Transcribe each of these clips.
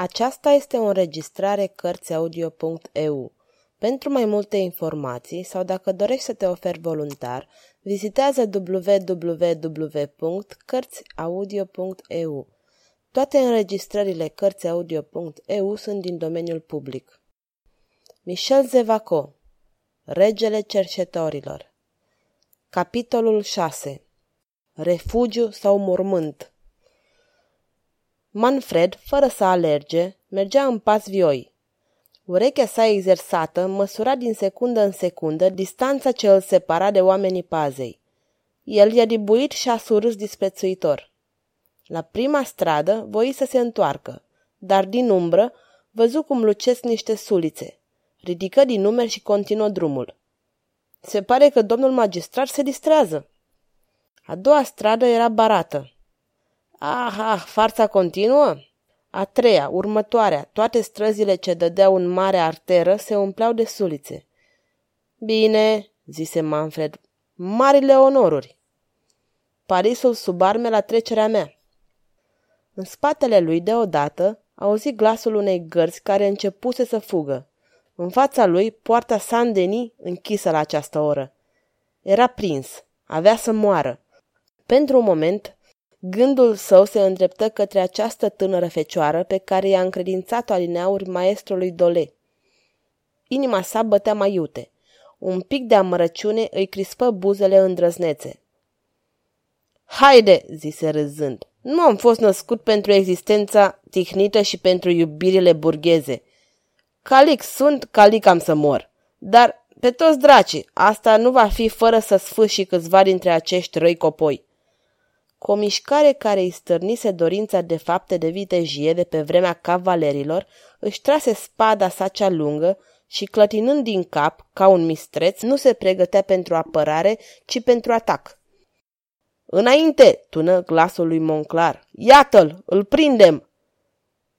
Aceasta este o înregistrare Cărțiaudio.eu. Pentru mai multe informații sau dacă dorești să te oferi voluntar, vizitează www.cărțiaudio.eu. Toate înregistrările Cărțiaudio.eu sunt din domeniul public. Michel Zevaco Regele cercetorilor Capitolul 6 Refugiu sau mormânt Manfred, fără să alerge, mergea în pas vioi. Urechea sa exersată măsura din secundă în secundă distanța ce îl separa de oamenii pazei. El i-a dibuit și a surâs disprețuitor. La prima stradă voi să se întoarcă, dar din umbră văzu cum lucesc niște sulițe. Ridică din numeri și continuă drumul. Se pare că domnul magistrat se distrează. A doua stradă era barată. Ah, ah, farța continuă? A treia, următoarea, toate străzile ce dădeau în mare arteră se umpleau de sulițe. Bine, zise Manfred, marile onoruri. Parisul sub arme la trecerea mea. În spatele lui, deodată, auzi glasul unei gărzi care începuse să fugă. În fața lui, poarta Saint-Denis închisă la această oră. Era prins. Avea să moară. Pentru un moment, Gândul său se îndreptă către această tânără fecioară pe care i-a încredințat-o alineauri maestrului Dole. Inima sa bătea mai iute. Un pic de amărăciune îi crispă buzele îndrăznețe. Haide, zise râzând, nu am fost născut pentru existența tihnită și pentru iubirile burgheze. Calic sunt, calic am să mor. Dar, pe toți dracii, asta nu va fi fără să sfârși câțiva dintre acești răi copoi. Cu o mișcare care îi stârnise dorința de fapte de vitejie de pe vremea cavalerilor, își trase spada sa cea lungă și, clătinând din cap, ca un mistreț, nu se pregătea pentru apărare, ci pentru atac. Înainte!" tună glasul lui Monclar. Iată-l! Îl prindem!"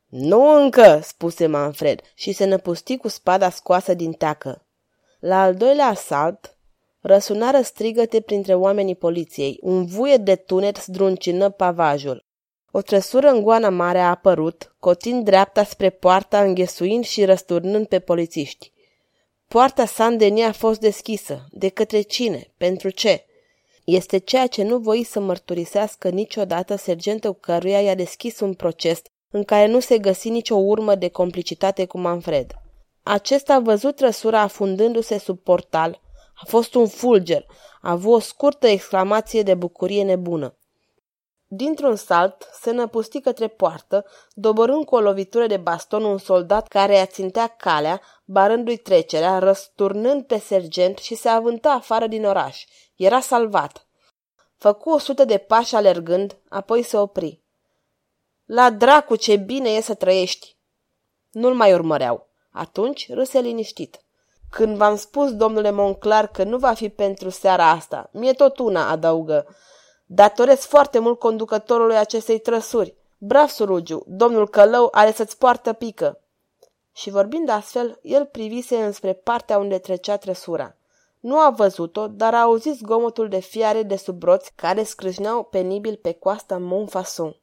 Nu încă!" spuse Manfred și se năpusti cu spada scoasă din teacă. La al doilea asalt, Răsunară strigăte printre oamenii poliției. Un vuie de tunet zdruncină pavajul. O trăsură în goana mare a apărut, cotind dreapta spre poarta, înghesuind și răsturnând pe polițiști. Poarta Sandenia a fost deschisă. De către cine? Pentru ce? Este ceea ce nu voi să mărturisească niciodată sergentul căruia i-a deschis un proces în care nu se găsi nicio urmă de complicitate cu Manfred. Acesta a văzut trăsura afundându-se sub portal, a fost un fulger. A avut o scurtă exclamație de bucurie nebună. Dintr-un salt, se năpusti către poartă, doborând cu o lovitură de baston un soldat care a țintea calea, barându-i trecerea, răsturnând pe sergent și se avântă afară din oraș. Era salvat. Făcu o sută de pași alergând, apoi se opri. La dracu, ce bine e să trăiești! Nu-l mai urmăreau. Atunci râse liniștit. Când v-am spus, domnule Monclar, că nu va fi pentru seara asta, mie tot una, adăugă. Datoresc foarte mult conducătorului acestei trăsuri. Brav, surugiu, domnul Călău are să-ți poartă pică. Și vorbind astfel, el privise înspre partea unde trecea trăsura. Nu a văzut-o, dar a auzit zgomotul de fiare de sub broți care scrâșneau penibil pe coasta Montfasson.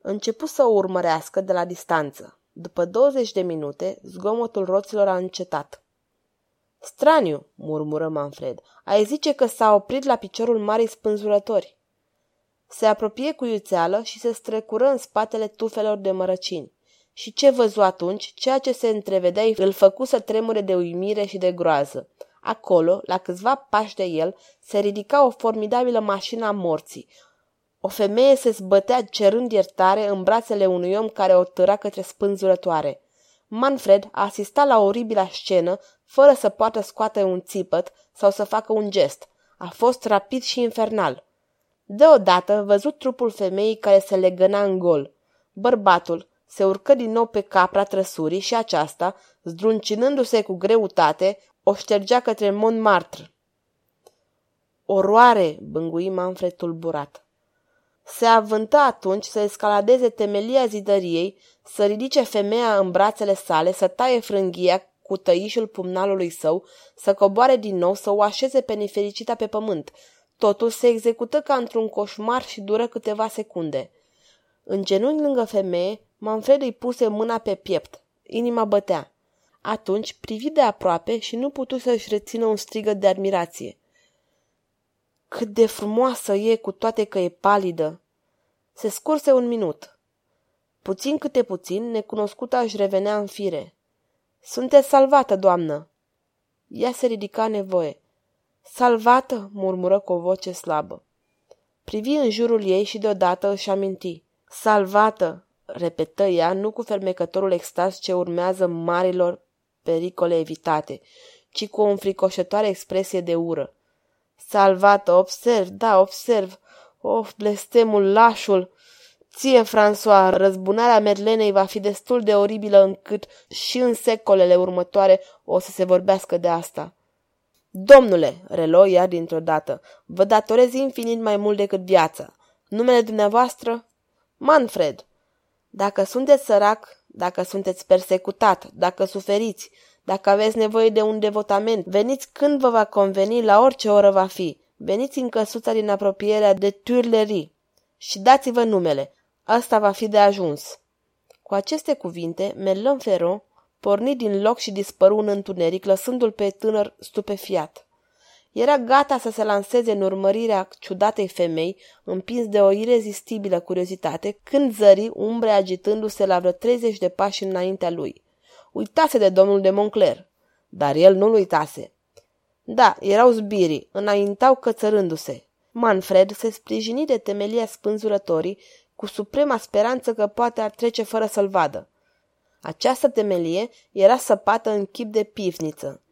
Începu să o urmărească de la distanță. După 20 de minute, zgomotul roților a încetat. Straniu, murmură Manfred. Ai zice că s-a oprit la piciorul marii spânzurători. Se apropie cu iuțeală și se strecură în spatele tufelor de mărăcini. Și ce văzu atunci, ceea ce se întrevedea îl făcu să tremure de uimire și de groază. Acolo, la câțiva pași de el, se ridica o formidabilă mașină a morții, o femeie se zbătea cerând iertare în brațele unui om care o tăra către spânzurătoare. Manfred asista la oribila scenă fără să poată scoate un țipăt sau să facă un gest. A fost rapid și infernal. Deodată văzut trupul femeii care se legăna în gol. Bărbatul se urcă din nou pe capra trăsurii și aceasta, zdruncinându-se cu greutate, o ștergea către Montmartre. Oroare, bângui Manfred tulburat. Se avântă atunci să escaladeze temelia zidăriei, să ridice femeia în brațele sale, să taie frânghia cu tăișul pumnalului său, să coboare din nou, să o așeze pe nefericita pe pământ. Totul se execută ca într-un coșmar și dură câteva secunde. În genunchi lângă femeie, Manfred îi puse mâna pe piept. Inima bătea. Atunci privi de aproape și nu putu să-și rețină un strigă de admirație. Cât de frumoasă e, cu toate că e palidă! Se scurse un minut. Puțin câte puțin, necunoscuta își revenea în fire. Sunteți salvată, doamnă! Ea se ridica nevoie. Salvată, murmură cu o voce slabă. Privi în jurul ei și deodată își aminti. Salvată, repetă ea, nu cu fermecătorul extaz ce urmează marilor pericole evitate, ci cu o înfricoșătoare expresie de ură. Salvată, observ, da, observ. Of, blestemul, lașul! Ție, François, răzbunarea Merlenei va fi destul de oribilă încât și în secolele următoare o să se vorbească de asta. Domnule, relo ea dintr-o dată, vă datorez infinit mai mult decât viața. Numele dumneavoastră? Manfred. Dacă sunteți sărac, dacă sunteți persecutat, dacă suferiți, dacă aveți nevoie de un devotament, veniți când vă va conveni, la orice oră va fi. Veniți în căsuța din apropierea de Turlerii și dați-vă numele. Asta va fi de ajuns. Cu aceste cuvinte, Mellon Ferro porni din loc și dispăru în întuneric, lăsându-l pe tânăr stupefiat. Era gata să se lanseze în urmărirea ciudatei femei, împins de o irezistibilă curiozitate, când zări umbre agitându-se la vreo 30 de pași înaintea lui. Uitase de domnul de Moncler, dar el nu-l uitase. Da, erau zbirii, înaintau cățărându-se. Manfred se sprijini de temelia spânzurătorii cu suprema speranță că poate ar trece fără să-l vadă. Această temelie era săpată în chip de pivniță.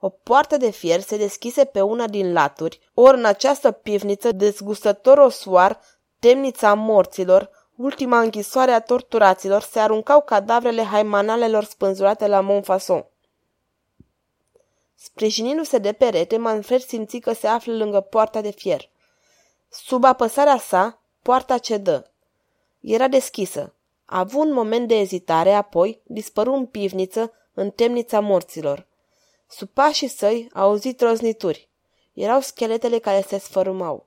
O poartă de fier se deschise pe una din laturi, ori în această pivniță, dezgustător osoar, temnița morților, ultima închisoare a torturaților, se aruncau cadavrele haimanalelor spânzurate la Montfason. Sprijinindu-se de perete, Manfred simți că se află lângă poarta de fier. Sub apăsarea sa, poarta cedă. Era deschisă. A avut un moment de ezitare, apoi dispăru în pivniță, în temnița morților. Sub pașii săi a auzit roznituri. Erau scheletele care se sfărâmau.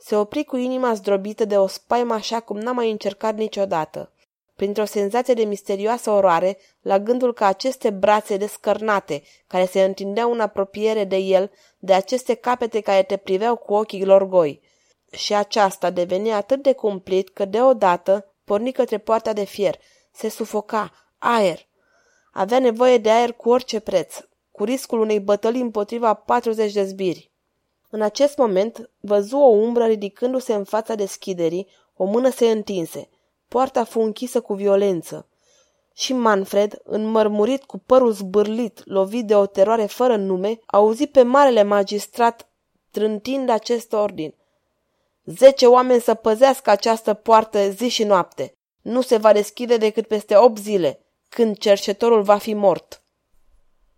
Se opri cu inima zdrobită de o spaimă așa cum n-a mai încercat niciodată. Printr-o senzație de misterioasă oroare, la gândul că aceste brațe descărnate, care se întindeau în apropiere de el, de aceste capete care te priveau cu ochii lor goi. Și aceasta deveni atât de cumplit că deodată porni către poarta de fier. Se sufoca. Aer. Avea nevoie de aer cu orice preț, cu riscul unei bătălii împotriva 40 de zbiri. În acest moment văzu o umbră ridicându-se în fața deschiderii, o mână se întinse. Poarta fu închisă cu violență. Și Manfred, înmărmurit cu părul zbârlit, lovit de o teroare fără nume, auzi pe marele magistrat trântind acest ordin. Zece oameni să păzească această poartă zi și noapte. Nu se va deschide decât peste opt zile, când cercetorul va fi mort.